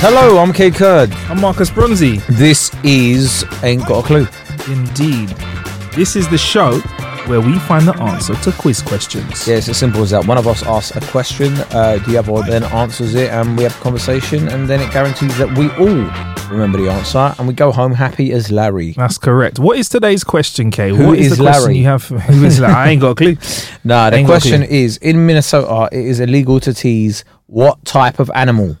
Hello, I'm Kae Kurd. I'm Marcus Brunzi. This is Ain't Got a Clue. Indeed. This is the show where we find the answer to quiz questions. Yeah, it's as simple as that. One of us asks a question, uh, the other then answers it, and we have a conversation, and then it guarantees that we all remember the answer, and we go home happy as Larry. That's correct. What is today's question, Kay? Who what is, is the question Larry? you have? Who is Larry? I ain't got a clue. Nah, the Ain't got a question is in Minnesota, it is illegal to tease what type of animal?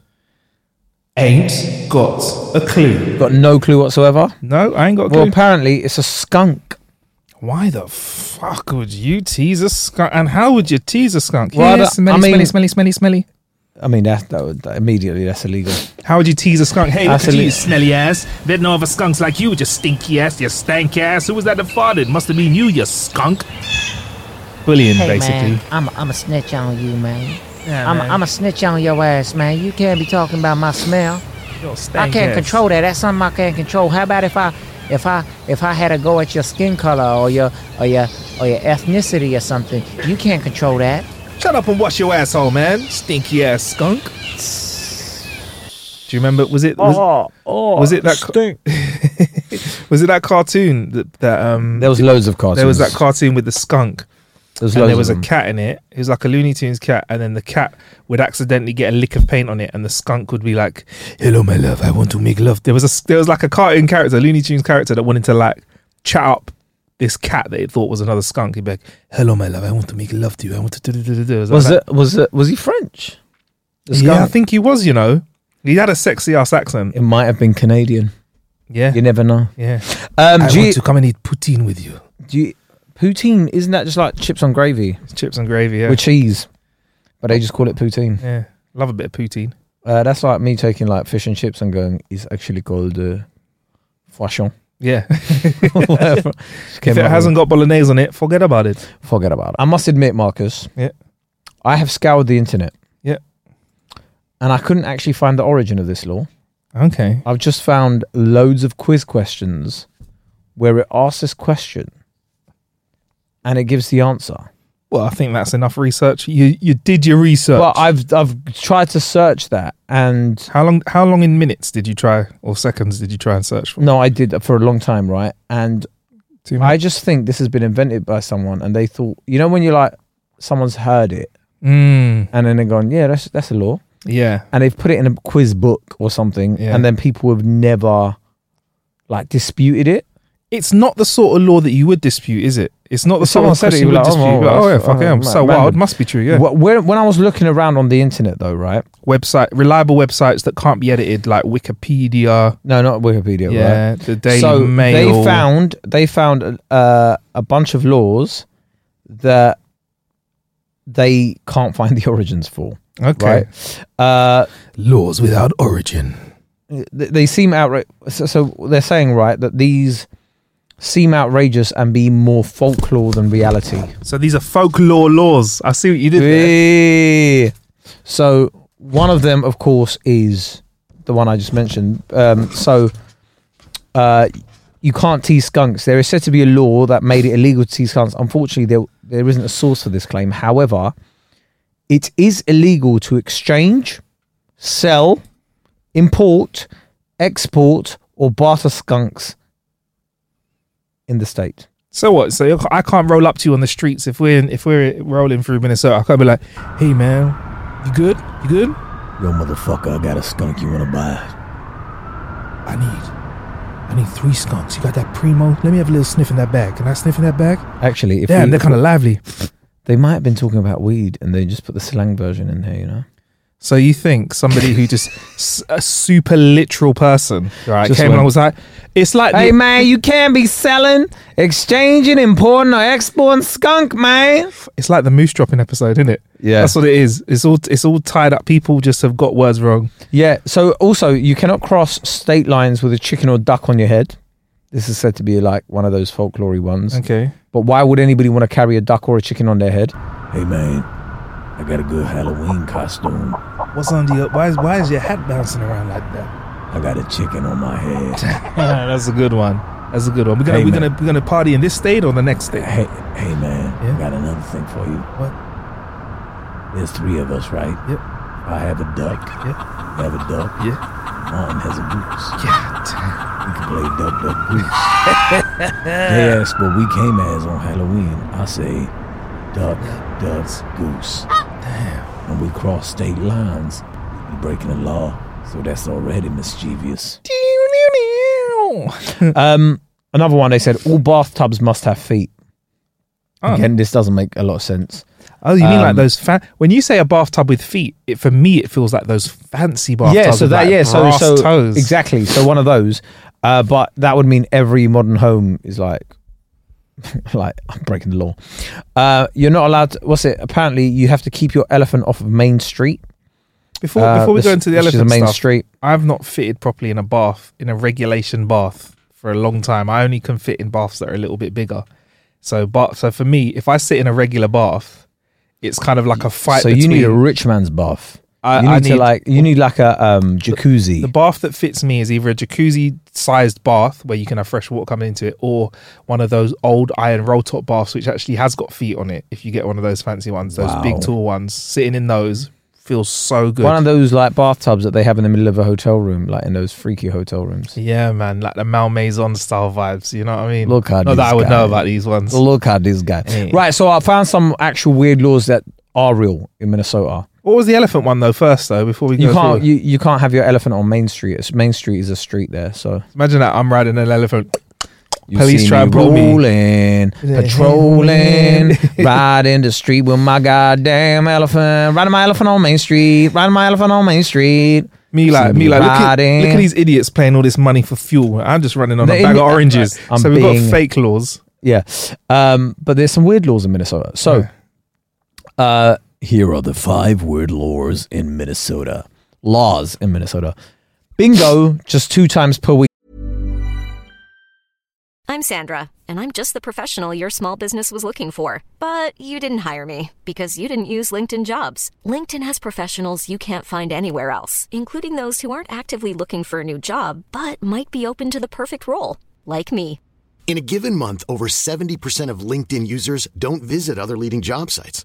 Ain't got a clue. Got no clue whatsoever. No, I ain't got a clue. Well, apparently it's a skunk. Why the fuck would you tease a skunk? And how would you tease a skunk? Well, Yeah, I- smelly, I mean- smelly, smelly, smelly, smelly. I mean, that, that, would, that immediately that's illegal. How would you tease a skunk? Hey, look at you, smelly ass. There's no other skunks like you, just stinky ass, you stank ass. Who was that that farted? Must have been you, you skunk. Bullying, Hey basically. man, I'm I'm a snitch on you, man. Yeah, I'm man. I'm a snitch on your ass, man. You can't be talking about my smell. You're a I stank can't ass. control that. That's something I can't control. How about if I if I if I had to go at your skin color or your or your or your ethnicity or something? You can't control that. Shut up and wash your asshole, man. Stinky ass skunk. Do you remember? Was it was, oh, was it that ca- was it that cartoon that that um There was loads of cartoons. there was that cartoon with the skunk There was and there was a cat in it. It was like a Looney Tunes cat, and then the cat would accidentally get a lick of paint on it, and the skunk would be like, "Hello, my love, I want to make love." There was a there was like a cartoon character, a Looney Tunes character that wanted to like chat up this cat that it thought was another skunk. He'd be like, "Hello, my love, I want to make love to you. I want to." do- do- do- do- do." Was it? Was it? Was he French? Yeah, I think he was. You know, he had a sexy ass accent. it might have been Canadian. Yeah, You never know. yeah. Um, I do, you, want to come and eat poutine with you. do you, poutine isn't that just like chips on gravy Chips and gravy. Yeah, with cheese? But they just call it poutine. yeah. Love a bit of poutine. Uh, that's like me taking like fish and chips and going, it's actually called uh, Frochon. Yeah. Whatever. if it hasn't got bolognese on it, forget about it. forget about it. I must admit, Marcus. Yeah. I have scoured the internet. Yeah. And I couldn't actually find the origin of this law. Okay. I've just found loads of quiz questions where it asks this question and it gives the answer. Well, I think that's enough research. You you did your research. Well, I've I've tried to search that and how long how long in minutes did you try or seconds did you try and search for? no, I did for a long time, right? And I just think this has been invented by someone and they thought, you know, when you're like, someone's heard it Mm, and then they're going, yeah, that's that's a law, yeah. and they've put it in a quiz book or something, Yeah. and then people have never like disputed it. It's not the sort of law that you would dispute, is it? It's not the If someone said it, you'd you would be like, oh, oh, yeah, fuck yeah, oh, I'm so man, wild. Must be true, yeah. When, when I was looking around on the internet, though, right? Website, reliable websites that can't be edited, like Wikipedia. No, not Wikipedia. Yeah, right? the Daily so Mail. they found they found uh, a bunch of laws that they can't find the origins for. okay Right? Uh, laws without origin. th- they seem outright. So, so they're saying right that these seem outrageous and be more folklore than reality. So these are folklore laws. I see what you did there. Yeah. So one of them, of course, is the one I just mentioned. Um, so uh, you can't tease skunks. There is said to be a law that made it illegal to tease skunks. Unfortunately, there there isn't a source for this claim. However, it is illegal to exchange, sell, import, export, or barter skunks in the state. So what? So I can't roll up to you on the streets if we're in, if we're rolling through Minnesota. I can't be like, "Hey man, You good? You good? Yo, motherfucker, I got a skunk you wanna buy. I need, I need three skunks. You got that primo? Let me have a little sniff in that bag. Can I sniff in that bag? Actually, if Damn, we- they're kind of lively. they might have been talking about weed and they just put the slang version in there, you know? So you think somebody who just a super literal person, right, Just came went- along and was like, it's like Hey the- man, you can't be selling, exchanging, importing, or exporting skunk, man. it's like the moose dropping episode, isn't it? Yeah. that's what it is. It's all it's all tied up. People just have got words wrong. Yeah. So also, you cannot cross state lines with a chicken or duck on your head. This is said to be like one of those folklory ones. Okay. But why would anybody want to carry a duck or a chicken on their head? Hey man, I got a good Halloween costume. What's on the why is why is your hat bouncing around like that? I got a chicken on my head. That's a good one. That's a good one. We're gonna Hey, we're man. gonna we're gonna party in this state or the next state. Hey, hey man, Yeah? I got another thing for you. What? There's three of us, right? Yep. I have a duck. Yeah. You have a duck. Yeah. Mine has a goose. Yeah. damn. We can play duck, duck, goose. they ask what we came as on Halloween. I say duck, duck, goose. Damn. When we cross state lines, we're breaking the law. So that's already mischievous. Um, another one. They said all bathtubs must have feet. Oh. Again, this doesn't make a lot of sense. Oh, you mean like Um, those fa- when you say a bathtub with feet? It for me it feels like those fancy bathtubs. yeah. So with, that like, yeah. So so toes. exactly. So one of those. Uh, but that would mean every modern home is like, like I'm breaking the law. Uh, you're not allowed. To, what's it? Apparently, you have to keep your elephant off of Main Street. Before Uh, before we go into the elephant a main stuff, street. I've not fitted properly in a bath in a regulation bath for a long time. I only can fit in baths that are a little bit bigger. So, but so for me, if I sit in a regular bath, it's kind of like a fight. so you need a rich man's bath. I- you need I to like you need like a um jacuzzi. The bath that fits me is either a jacuzzi sized bath where you can have fresh water coming into it, or one of those old iron roll top baths which actually has got feet on it. If you get one of those fancy ones, those Wow. big tall ones, sitting in those feels so good. One of those like bathtubs that they have in the middle of a hotel room, like in those freaky hotel rooms. yeah, man, like the Malmaison style vibes. You know what I mean? Look at Not that I would guy. know about these ones. Look at this guy. Hey. Right, so I found some actual weird laws that are real in Minnesota. What was the elephant one though? First though, before we You can't forward? you, you can't have your elephant on Main Street. It's, Main Street is a street there, so imagine that I'm riding an elephant. you Police see try me and pull me. rolling, patrolling, riding the street with my goddamn elephant, riding my elephant on Main Street, riding my elephant on Main Street. Me like me me like look at, riding. look at these idiots paying all this money for fuel. I'm just running on The a bag Indi- of oranges. I'm so we've got fake laws. Yeah, um, but there's some weird laws in Minnesota. So, uh, Here are the five word laws in Minnesota. laws in Minnesota. Bingo, just two times per week. I'm Sandra, and I'm just the professional your small business was looking for. But you didn't hire me because you didn't use LinkedIn jobs. LinkedIn has professionals you can't find anywhere else, including those who aren't actively looking for a new job but might be open to the perfect role, like me. In a given month, over 70% of LinkedIn users don't visit other leading job sites.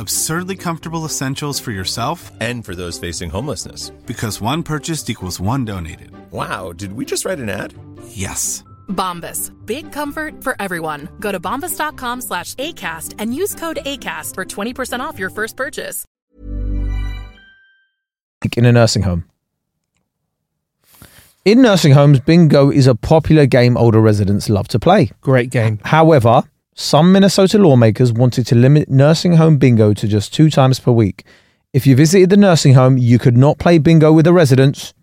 Absurdly comfortable essentials for yourself And for those facing homelessness. because one purchased equals one donated. Wow, did we just write an ad? Yes. Bombas. Big comfort for everyone. Go to bombas.com slash ACAST and use code ACAST for 20% off your first purchase. in a nursing home. In nursing homes, bingo is a popular game older residents love to play. Great game. However, some Minnesota lawmakers wanted to limit nursing home bingo to just two times per week. If you visited the nursing home, you could not play bingo with the residents.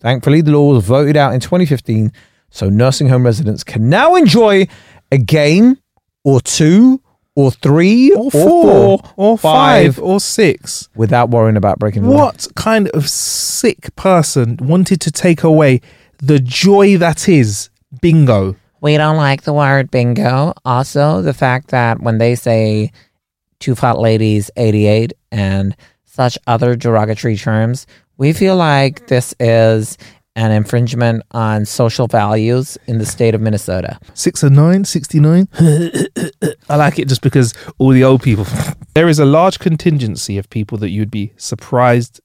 Thankfully, the law was voted out in 2015 So nursing home residents can now enjoy a game or two or three Or four, or five, or six. without worrying about breaking the law. What kind of sick person wanted to take away the joy that is bingo? We don't like the word bingo. Also, the fact that when they say two fat ladies 88 and such other derogatory terms, we feel like this is an infringement on social values in the state of Minnesota. Six and nine, 69. I like it just because all the old people. there is a large contingency of people that you'd be surprised.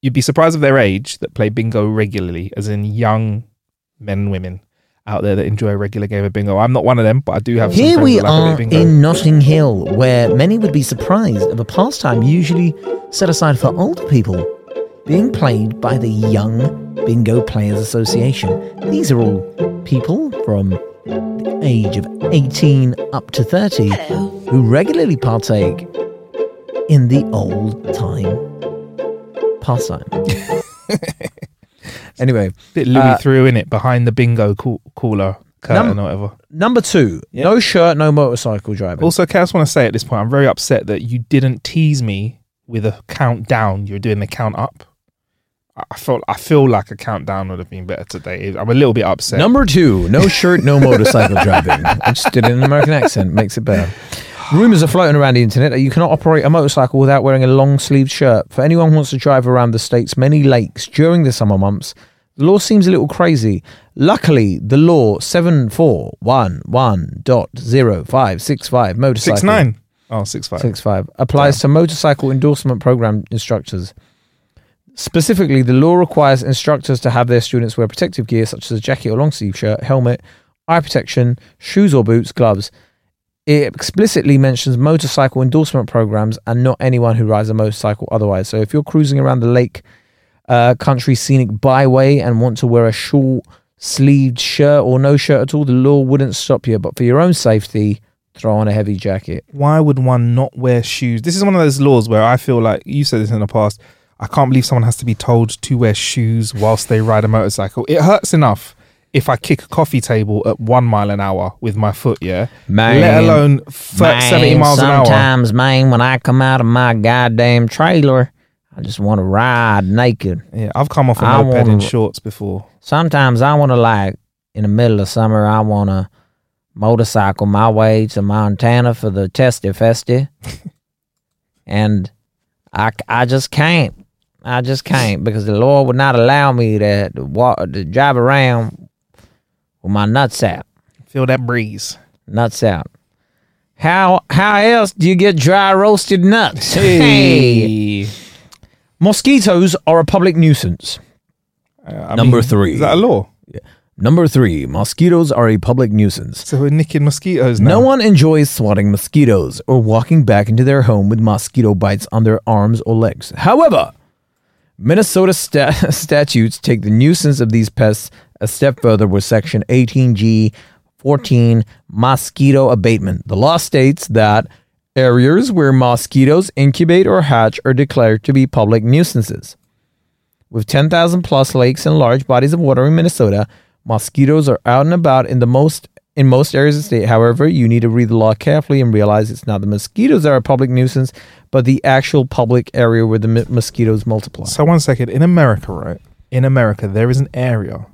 You'd be surprised of their age that play bingo regularly, as in young men and women out there that enjoy a regular game of bingo. I'm not one of them, but I do have. Here friends we that like a bit are of bingo. in Notting Hill, where many would be surprised of a pastime usually set aside for older people, being played by the Young Bingo Players Association. These are all people from the age of 18 up to 30 who regularly partake in the old time pastime. anyway, bit Louis uh, threw in it behind the bingo call- caller curtain Num- or whatever. number two, no shirt, no motorcycle driving. Also, okay, I just want to say at this point, I'm very upset that you didn't tease me with a countdown. You're doing the count up. I I felt I feel like a countdown would have been better today. I'm a little bit upset. Number two, no shirt, no motorcycle driving. I just did it in an American accent, makes it better. Rumors are floating around the internet that you cannot operate a motorcycle without wearing a long sleeved shirt. For anyone who wants to drive around the state's many lakes during the summer months, the law seems a little crazy. Luckily, the law 7411.0565 motorcycle six nine. Oh, six five. Six five applies to motorcycle endorsement program instructors. Specifically, the law requires instructors to have their students wear protective gear such as a jacket or long sleeve shirt, helmet, eye protection, shoes or boots, gloves. It explicitly mentions motorcycle endorsement programs and not anyone who rides a motorcycle otherwise. So if you're cruising around the lake uh, country scenic byway and want to wear a short sleeved shirt or no shirt at all, the law wouldn't stop you. But for your own safety, throw on a heavy jacket. Why would one not wear shoes? This is one of those laws where I feel like you said this in the past. I can't believe someone has to be told to wear shoes whilst they ride a motorcycle. It hurts enough if I kick a coffee table at one mile an hour with my foot, yeah. Man. Let alone Man, 70 miles an hour. Sometimes, man, when I come out of my goddamn trailer, I just want to ride naked. Yeah, I've come off a I moped in wanna- shorts before. Sometimes I want to like in the middle of summer. I want to motorcycle my way to Montana for the testy festy, and I I just can't. I just can't because the Lord would not allow me to, to walk to drive around with my nuts out. Feel that breeze. Nuts out. How how else do you get dry roasted nuts? Hey. Mosquitoes are a public nuisance. Uh, I Number mean, three. Is that a law? Number three, mosquitoes are a public nuisance. So we're nicking mosquitoes now. No one enjoys swatting mosquitoes or walking back into their home with mosquito bites on their arms or legs. However, Minnesota sta- statutes take the nuisance of these pests a step further with Section 18G 14 Mosquito Abatement. The law states that areas where mosquitoes incubate or hatch are declared to be public nuisances. With 10,000 plus lakes and large bodies of water in Minnesota, mosquitoes are out and about in the most in most areas of the state. However, you need to read the law carefully and realize it's not the mosquitoes that are a public nuisance, but the actual public area where the mosquitoes multiply. So one second. In America, right? In America, there is an area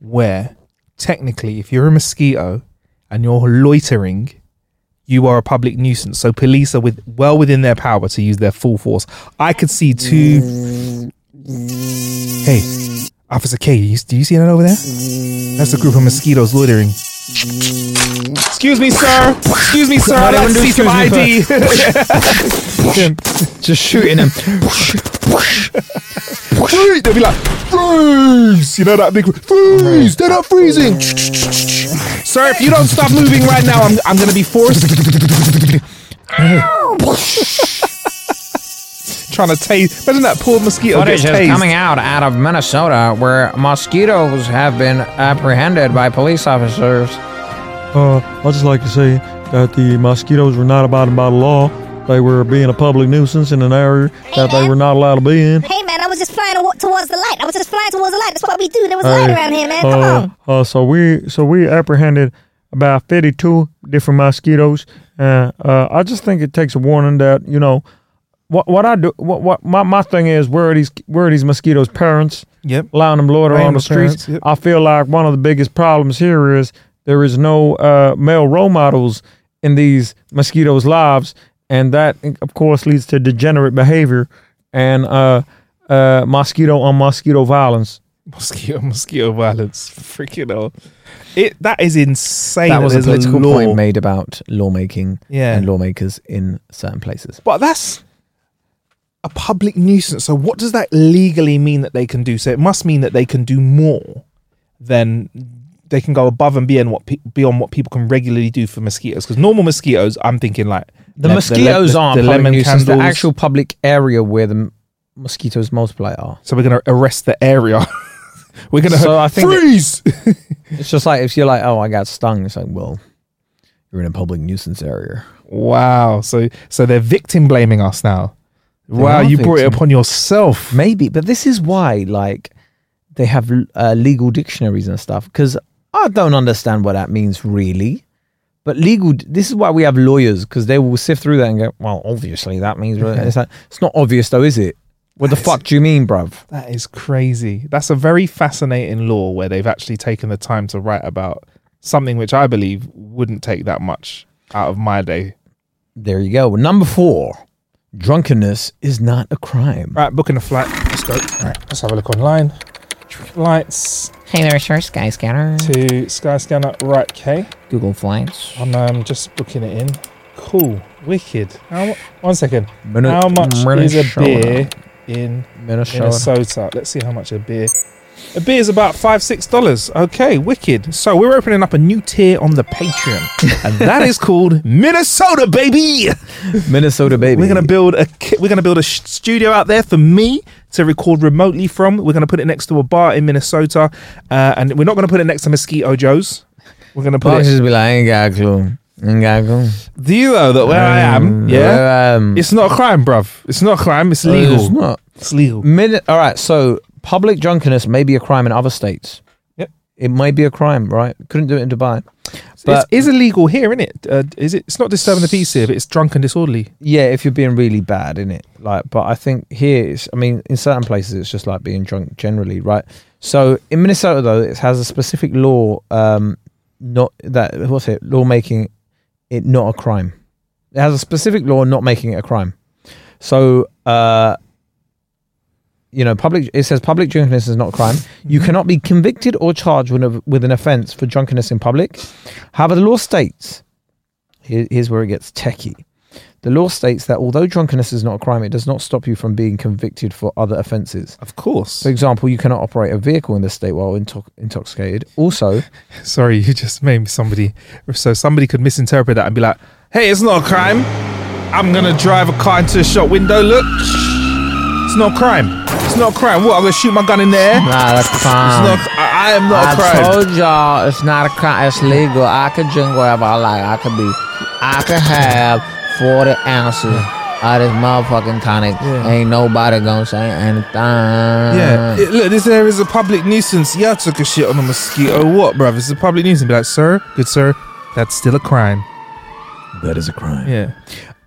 where technically, if you're a mosquito and you're loitering, you are a public nuisance. So police are with well within their power to use their full force. I could see two. Hey, Officer K, you, do you see that over there? That's a group of mosquitoes loitering. Excuse me, sir. Excuse me, sir. They like to see do some ID. Just shooting them. Freeze! They'll be like, freeze! You know that big freeze! They're not freezing! Sir, if you don't stop moving right now, I'm, I'm gonna be forced. Trying to tase. Imagine that poor mosquito Footage gets is tased. coming out out of Minnesota where mosquitoes have been apprehended by police officers. Uh, I'd just like to say that the mosquitoes were not abiding by the law. They were being a public nuisance in an area that they were not allowed to be in. Hey man, I was just flying towards the light. I was just flying towards the light. That's what we do. There was light around here, man. Come uh, on. Uh, so we so we apprehended about fifty two different mosquitoes. Uh, uh, I just think it takes a warning that you know what what I do. What what my, my thing is where are these where are these mosquitoes' parents? Yep. allowing them loiter Blame on the the streets. yep. I feel like one of the biggest problems here is there is no uh, male role models in these mosquitoes' lives, and that of course leads to degenerate behavior and uh, uh, mosquito on mosquito violence. Mosquito, mosquito violence. Freaking hell. It that is insane. that was a There's political law. point made about lawmaking Yeah. and lawmakers in certain places. But that's a public nuisance. So what does that legally mean that they can do? So it must mean that they can do more than they can go above and beyond what pe- beyond what people can regularly do for mosquitoes. Because normal mosquitoes, I'm thinking like The le- mosquitoes le- aren't the public lemon nuisance. The actual public area where the m- mosquitoes multiply are. So we're gonna arrest the area. we're gonna So I think freeze. It's just like if you're like, oh, I got stung. It's like, well, you're in a public nuisance area. wow. So so they're victim blaming us now. They wow, you brought it upon yourself. Maybe, but this is why, like, they have uh, legal dictionaries and stuff. Because I don't understand what that means really. But legal, this is why we have lawyers because they will sift through that and go, well, obviously that means. It's, like, it's not obvious though, is it? What the fuck do you mean, bruv? That is crazy. That's a very fascinating law where they've actually taken the time to write about something which I believe wouldn't take that much out of my day. There you go. Number four, drunkenness is not a crime. Right, booking a flight. Let's go. All right, let's have a look online. Flights Hey there, sir. Skyscanner. to Skyscanner. Right, K. Google Flights. I'm um, just booking it in. Cool. Wicked. How, one second. Minute- how much is a beer in Minnesota. Minnesota. Let's see how much a beer. A beer is about five, six dollars. Okay, wicked. So we're opening up a new tier on the Patreon, and that is called Minnesota, baby. Minnesota, baby. We're gonna build a we're gonna build a studio out there for me to record remotely from. We're gonna put it next to a bar in Minnesota, uh, and we're not gonna put it next to Mosquito Joe's. We're gonna put But it. just be like, I ain't got a clue. Ain't got a clue. Do you know that where I am? Um, Yeah, where, um, it's not a crime, bruv. It's not a crime. It's legal. It's not. It's legal. Minute. All right. So public drunkenness may be a crime in other states. It may be a crime, right? Couldn't do it in Dubai. But But it's illegal here, isn't it? Uh, is it? It's not disturbing the peace here, but it's drunk and disorderly. yeah, if you're being really bad in it, like. But I think here, it's, I mean, in certain places, it's just like being drunk generally, right? So in Minnesota, though, it has a specific law, um, not that what's it? Law making it not a crime. It has a specific law not making it a crime. So, uh, you know, public. It says public drunkenness is not a crime. You mm-hmm. cannot be convicted or charged with, a, with an offence for drunkenness in public. However, the law states. Here, here's where it gets techie. The law states that although drunkenness is not a crime, it does not stop you from being convicted for other offences. Of course. For example, you cannot operate a vehicle in this state while into- intoxicated. Also, Sorry, you just made somebody. So somebody could misinterpret that and be like, "Hey, it's not a crime. I'm gonna drive a car into a shop window. Look, it's not a crime. It's not a crime. What? I'm gonna shoot my gun in the air. Not a It's not. I, I am not a I crime. I told y'all it's not a crime. It's legal. I could drink whatever I like. I could be. I could have forty ounces of this motherfucking tonic. Yeah. Ain't nobody gonna say anything. Yeah, it- look, this area is a public nuisance. Y'all took a shit on a mosquito. What, bruv? It's a public nuisance. Be like, sir, good sir, that's still a crime. That is a crime. Yeah.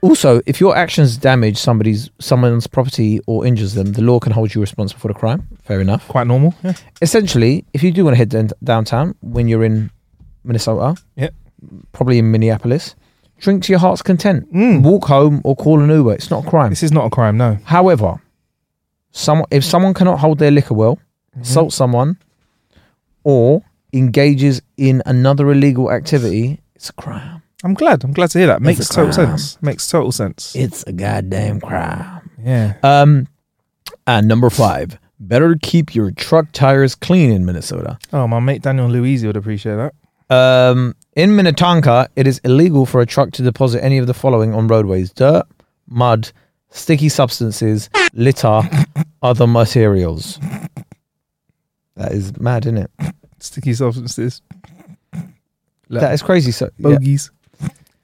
Also, if your actions damage somebody's someone's property or injures them, the law can hold you responsible for the crime. Fair enough. Quite normal. Yeah. Essentially, if you do want to head down- downtown when you're in Minnesota, Yeah. probably in Minneapolis, drink to your heart's content. Mm. Walk home or call an Uber. It's not a crime. This is not a crime. No. However, someone if someone cannot hold their liquor well, Mm-hmm. assaults someone, or engages in another illegal activity, it's a crime. I'm glad. I'm glad to hear that. Makes total sense. Makes total sense. It's a goddamn crime. Yeah. Um, and number five, better keep your truck tires clean in Minnesota. Oh, my mate Daniel Louisi would appreciate that. Um, in Minnetonka, it is illegal for a truck to deposit any of the following on roadways: dirt, mud, sticky substances, litter, other materials. That is mad, isn't it? Sticky substances. That is crazy. So yeah.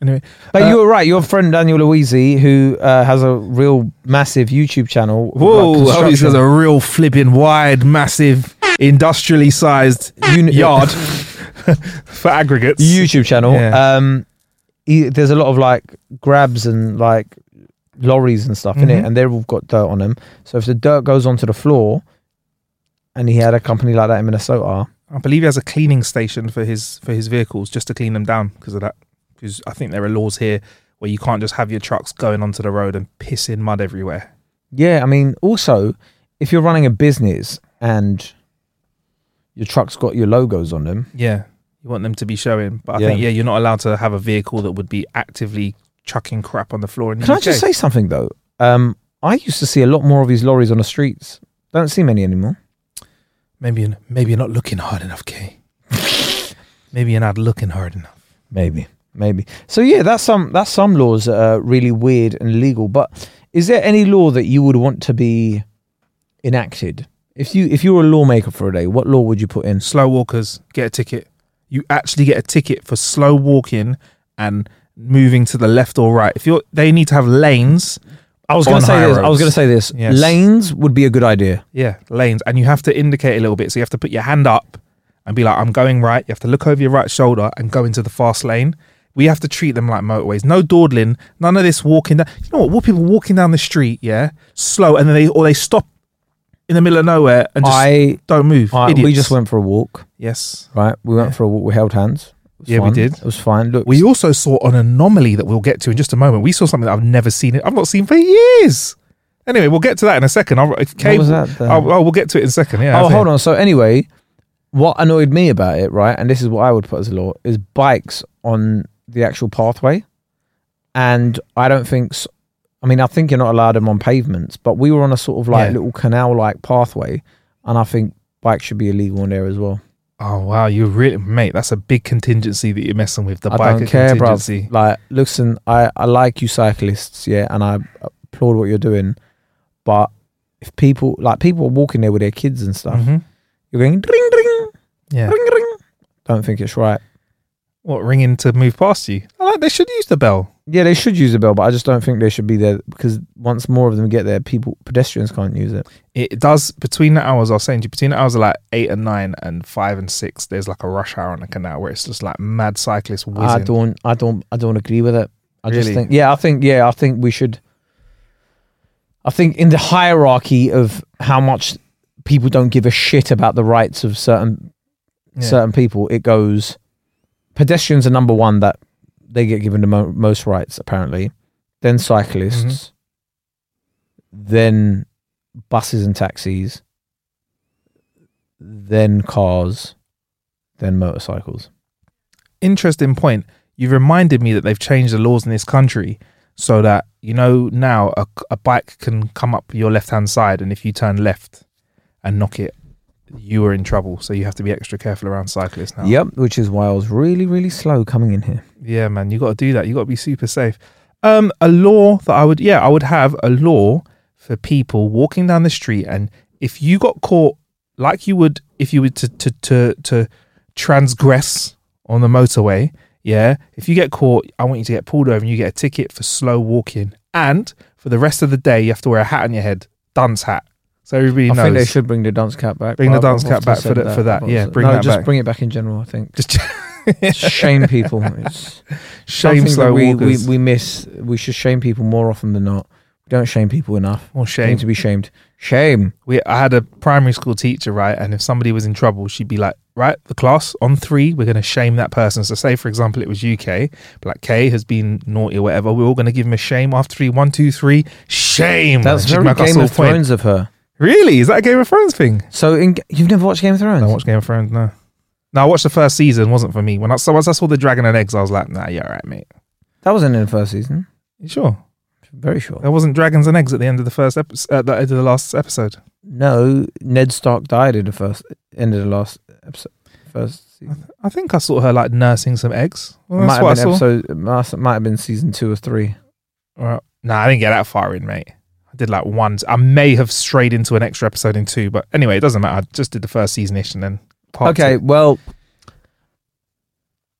Anyway, But uh, you were right. Your friend Daniel Louisi, who uh, has a real massive YouTube channel. Whoa, like, oh, this is construction. a real flipping wide, massive, industrially sized Uni- yard for aggregates. YouTube channel. Yeah. Um, he, there's a lot of like grabs and like lorries and stuff in it, and they've all got dirt on them. So if the dirt goes onto the floor, and he had a company like that in Minnesota, I believe he has a cleaning station for his for his vehicles just to clean them down because of that. Because I think there are laws here where you can't just have your trucks going onto the road and pissing mud everywhere. yeah. I mean, also if you're running a business and your truck's got your logos on them, Yeah, you want them to be showing, but I Yeah. think yeah, you're not allowed to have a vehicle that would be actively chucking crap on the floor. In the Can I just say something though? Um, I used to see a lot more of these lorries on the streets. Don't see many anymore. maybe you're, maybe you're not looking hard enough, Kay. maybe you're not looking hard enough. Maybe, maybe. So yeah, that's some that's some laws that are really weird and legal. But is there any law that you would want to be enacted? If you if you were a lawmaker for a day, what law would you put in? Slow walkers get a ticket. You actually get a ticket for slow walking and moving to the left or right. If you're, they need to have lanes. I was going to say this. I was going to say this. Yes. Lanes would be a good idea. Yeah, lanes, and you have to indicate a little bit. So you have to put your hand up and be like, "I'm going right." You have to look over your right shoulder and go into the fast lane. We have to treat them like motorways. No dawdling. None of this walking down. You know what? What people walking down the street, yeah, slow, and then they or they stop in the middle of nowhere and just I, don't move. I we just went for a walk. Yes. Right, we went Yeah. for a walk. We held hands. Yeah, we did. It was fine. Look, We also saw an anomaly that we'll get to in just a moment. We saw something that I've never seen. It. I've not seen for years. Anyway, we'll get to that in a second. I'll, Kay- was that then? Oh, oh, we'll get to it in a second. Yeah. oh, hold on. So anyway, what annoyed me about it, right, and this is what I would put as a law, is bikes on the actual pathway, and I don't think—I mean, I think you're not allowed them on pavements, but we were on a sort of like Yeah. little canal-like pathway, and I think bikes should be illegal on there as well. Oh wow, you really, mate. That's a big contingency that you're messing with. The I biker don't care, bro. contingency. Like, listen, I I like you cyclists, yeah, and I applaud what you're doing, but if people like people are walking there with their kids and stuff, Mhm. you're going ring ring Yeah. ring ring. Don't think it's right. What ringing to move past you? I like. They should use the bell. Yeah, they should use the bell, but I just don't think they should be there because once more of them get there, people pedestrians can't use it. It does between the hours. I was saying to you, between the hours of like eight and nine and five and six. There's like a rush hour on the canal where it's just like mad cyclists I don't, I don't, I don't agree with it. I just think, yeah, I think, yeah, I think we should. I think in the hierarchy of how much people don't give a shit about the rights of certain Yeah. certain people, it goes. Pedestrians are number one that they get given the mo- most rights apparently, then cyclists, Mm-hmm. then buses and taxis, then cars, then motorcycles. Interesting point. You've reminded me that they've changed the laws in this country so that you know now a, a bike can come up your left hand side, and if you turn left and knock it, you are in trouble. So you have to be extra careful around cyclists now. Yep, which is why I was really, really slow coming in here. Yeah, man, you got to do that. You got to be super safe. Um, a law that I would, yeah, I would have a law for people walking down the street, and if you got caught, like you would if you were to to to, to transgress on the motorway, yeah, if you get caught, I want you to get pulled over and you get a ticket for slow walking, and for the rest of the day, you have to wear a hat on your head, dunce hat, so everybody I knows. think they should bring the dance cap back. Bring the dance cap back for that- for that. Yeah, bring no, that just back. bring it back in general. I think Just shame people. It's shame slow that we, we walkers. we miss. We should shame people more often than not. We don't shame people enough. They shame. need to be shamed. Shame. we I had a primary school teacher, right? And if somebody was in trouble, she'd be like, right, the class on three, we're going to shame that person. So, say for example, it was UK, but like K has been naughty or whatever, we're all going to give him a shame after three. One, two, three, shame. That's she'd very Game of point. Of her. Really? Is that a Game of Thrones thing? So in, you've never watched Game of Thrones? I don't watch Game of Thrones, no. No, I watched the first season, wasn't for me. When I so once I saw the dragon and eggs, I was like, nah, you're all right, mate. That wasn't in the first season. You sure? Very sure. There wasn't dragons and eggs at the end of the first episode, at uh, the end of the last episode. No, Ned Stark died in the first end of the last episode. First season. I think I saw her like nursing some eggs. Well, might that's have what I been saw. episode. Must, might have been season two or three. Well, nah, I didn't get that far in, mate. Did like one. I may have strayed into an extra episode in two, but anyway, it doesn't matter. I just did the first season ish and then okay, two. well,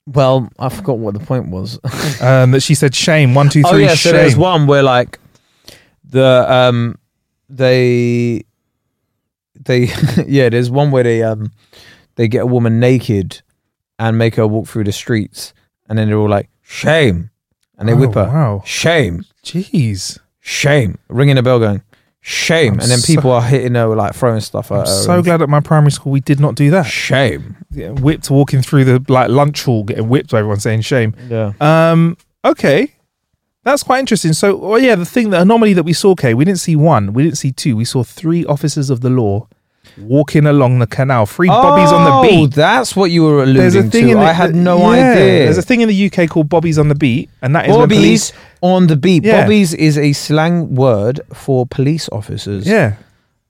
Well, I forgot what the point was. Um, that she said shame. One, two, three. oh yeah, shame. so there's one where like the um they they yeah, there's one where they um they get a woman naked and make her walk through the streets, and then they're all like shame, and they Oh, whip her wow. shame, Jeez. Shame, ringing a bell, going shame, I'm and then so- people are hitting her like throwing stuff at I'm her. so glad at my primary school we did not do that. Shame. Yeah, whipped walking through the like lunch hall, getting whipped by everyone saying shame. Yeah. Um. Okay. That's quite interesting. So, oh yeah, the thing, the anomaly that we saw, Kay, we didn't see one, we didn't see two, we saw three officers of the law walking along the canal, three bobbies on the Oh, beat. that's what you were alluding There's a thing to. in the, I had no yeah, idea. There's a thing in the UK called bobbies on the beat, and that is when Bobbies police. on the beat. Yeah. Bobbies is a slang word for police officers. Yeah.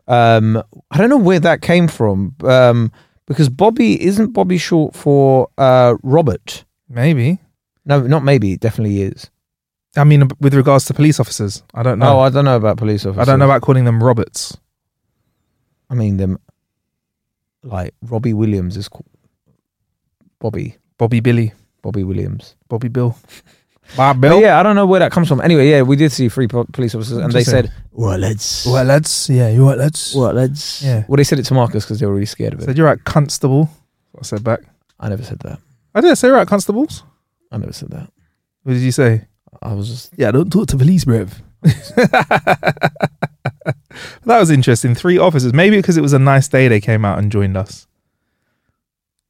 Um, I don't know where that came from. Um, because Bobby isn't Bobby short for uh Robert. Maybe. No, not maybe. It definitely is. I mean, with regards to police officers, I don't know. Oh, I don't know about police officers. I don't know about calling them Roberts. I mean them. Like Robbie Williams is called Bobby. Bobby Billy. Bobby Williams. Bobby Bill. Bob But Bill. yeah, I don't know where that comes from. Anyway, yeah, we did see three po- police officers, and they Interesting. said, "All right, lads. Well, lads. Yeah, you right, lads. All right, lads." Yeah. Well, they said it to Marcus because they were really scared of it. Said you're right, constable. I said back. I never said that. I didn't say you're right, constables. I never said that. What did you say? I was just Yeah, don't talk to police, bruv. that was interesting. Three officers. Maybe because it was a nice day, they came out and joined us.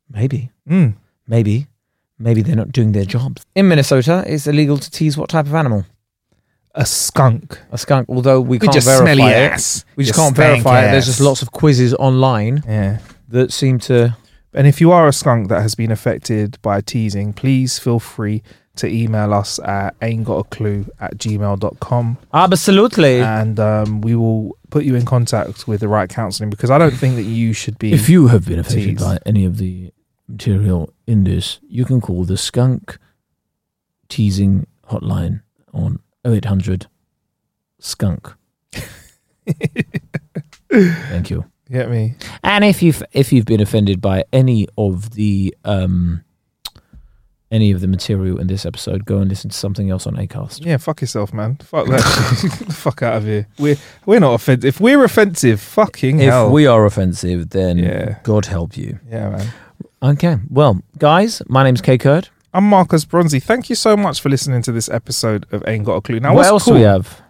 maybe, Mm. maybe, maybe they're not doing their jobs. In Minnesota, it's illegal to tease what type of animal? A skunk. A skunk. Although we With can't your verify smelly it. ass. We just Your can't verify it. There's just lots of quizzes online Yeah. that seem to. And if you are a skunk that has been affected by teasing, please feel free to email us at ain't got a clue at gmail.com Absolutely. and um, we will put you in contact with the right counselling because I don't think that you should be. If you have been affected teased. by any of the material in this, you can call the skunk teasing hotline on 0800 skunk. Thank you. Get me? And if you've if you've been offended by any of the um any of the material in this episode, go and listen to something else on Acast. Yeah, fuck yourself, man. Fuck that. The fuck out of here. We're we're not offensive. If we're offensive, fucking hell. If hell. we are offensive, then Yeah. God help you. yeah, man. Okay. Well, guys, my name's Kae Kurd. I'm Marcus Bronzy. Thank you so much for listening to this episode of Ain't Got a Clue. Now, what what's else cool, do we have?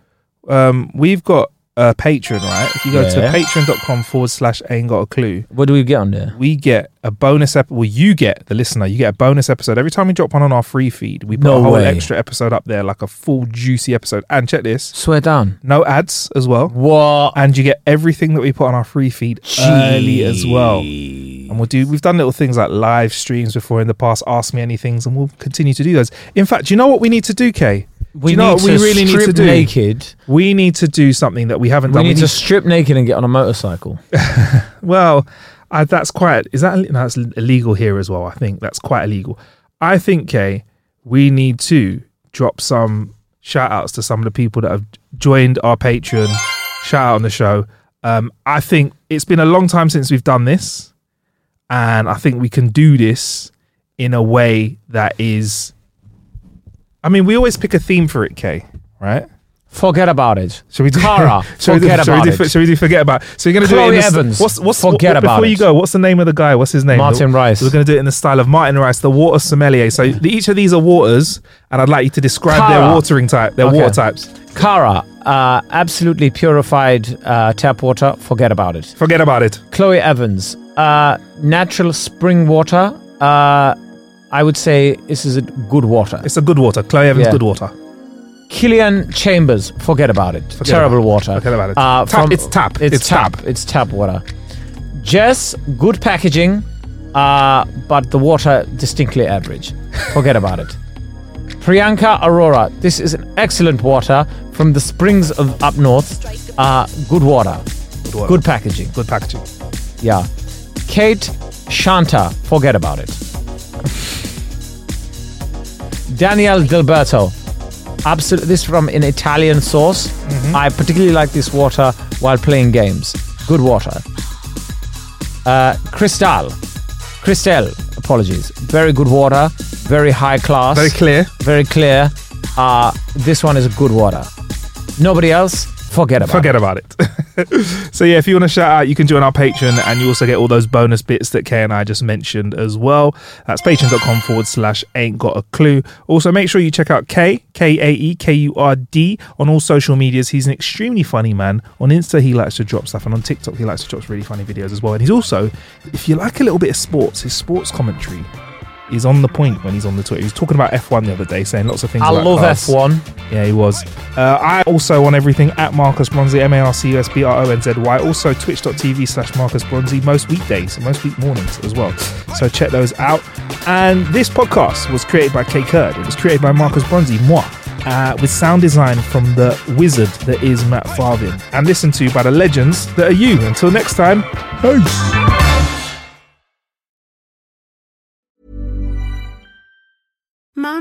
Um, we've got a Patreon, right? If you go to Yeah. patreon.com forward slash Ain't Got a Clue, What do we get on there? we get a bonus episode. Well, you get the listener. You get a bonus episode every time we drop one on our free feed. We put No a whole way. extra episode up there, like a full juicy episode. And check this: Swear down. no ads as well. What? and you get everything that we put on our free feed early as well. And we'll do. We've done little things like live streams before in the past. Ask me anything, and we'll continue to do those. In fact, do you know what we need to do, Kay? We you know need what to we really need to do? naked. We need to do something that we haven't done. We done. need to strip naked and get on a motorcycle. Well, I, that's quite. Is that no, that's illegal here as well? I think that's quite illegal. I think, Kay, we need to drop some shout outs to some of the people that have joined our Patreon. Shout out on the show. Um, I think it's been a long time since we've done this, and I think we can do this in a way that is. I mean, we always pick a theme for it, Kay. Right? Forget about it. Shall we do? Tara, shall we do, forget shall we about do, it. Shall we do forget about? So you're going to do it in the, Evans, What's what's forget what, about before you go? What's the name of the guy? What's his name? Martin The- Rice. We're going to do it in the style of Martin Rice, the water sommelier. So the, each of these are waters, and I'd like you to describe their watering type, their Okay. water types. Cara, uh, absolutely purified uh, tap water. Forget about it. Forget about it. Chloe Evans, uh, natural spring water. Uh, I would say this is a good water. It's a good water. Chloe Evans, Yeah. good water. Killian Chambers, forget about it. Forget Terrible about it. water. Forget about it. Uh, Tap, from- it's tap. It's, It's tap. tap. It's tap water. Jess, good packaging, uh, but the water distinctly average. Forget about it. Priyanka Aurora, this is an excellent water from the springs of up north. Uh, good water. Good water. Good packaging. Good packaging. Yeah. Kate Shanta, forget about it. Daniel Gilberto, absolutely. This from an Italian source. I particularly like this water while playing games. Good water. Uh, Cristal, Cristel, apologies. Very good water. very high class, Very clear. very clear. Uh, this one is good water. Nobody else, forget about Forget it. about it. so yeah, if you want to shout out, you can join our Patreon and you also get all those bonus bits that Kay and I just mentioned as well. That's patreon.com forward slash ain't got a clue. Also make sure you check out K K A E K U R D on all social medias. He's an extremely funny man. On Insta, he likes to drop stuff and on TikTok, he likes to drop really funny videos as well. And he's also, if you like a little bit of sports, his sports commentary is on the point when he's on the Twitter. He was talking about F1 the other day, saying lots of things I love cars. F1. Yeah, he was. Uh, I also on everything at Marcus Bronzy, M A R C U S B R O N Z Y. Also twitch.tv slash Marcus Bronzy most weekdays, most week mornings as well. So check those out. And this podcast was created by Kae Kurd. It was created by Marcus Bronzy, moi. Uh, with sound design from the wizard that is Matt Farvin, and listened to by the legends that are you. Until next time, peace.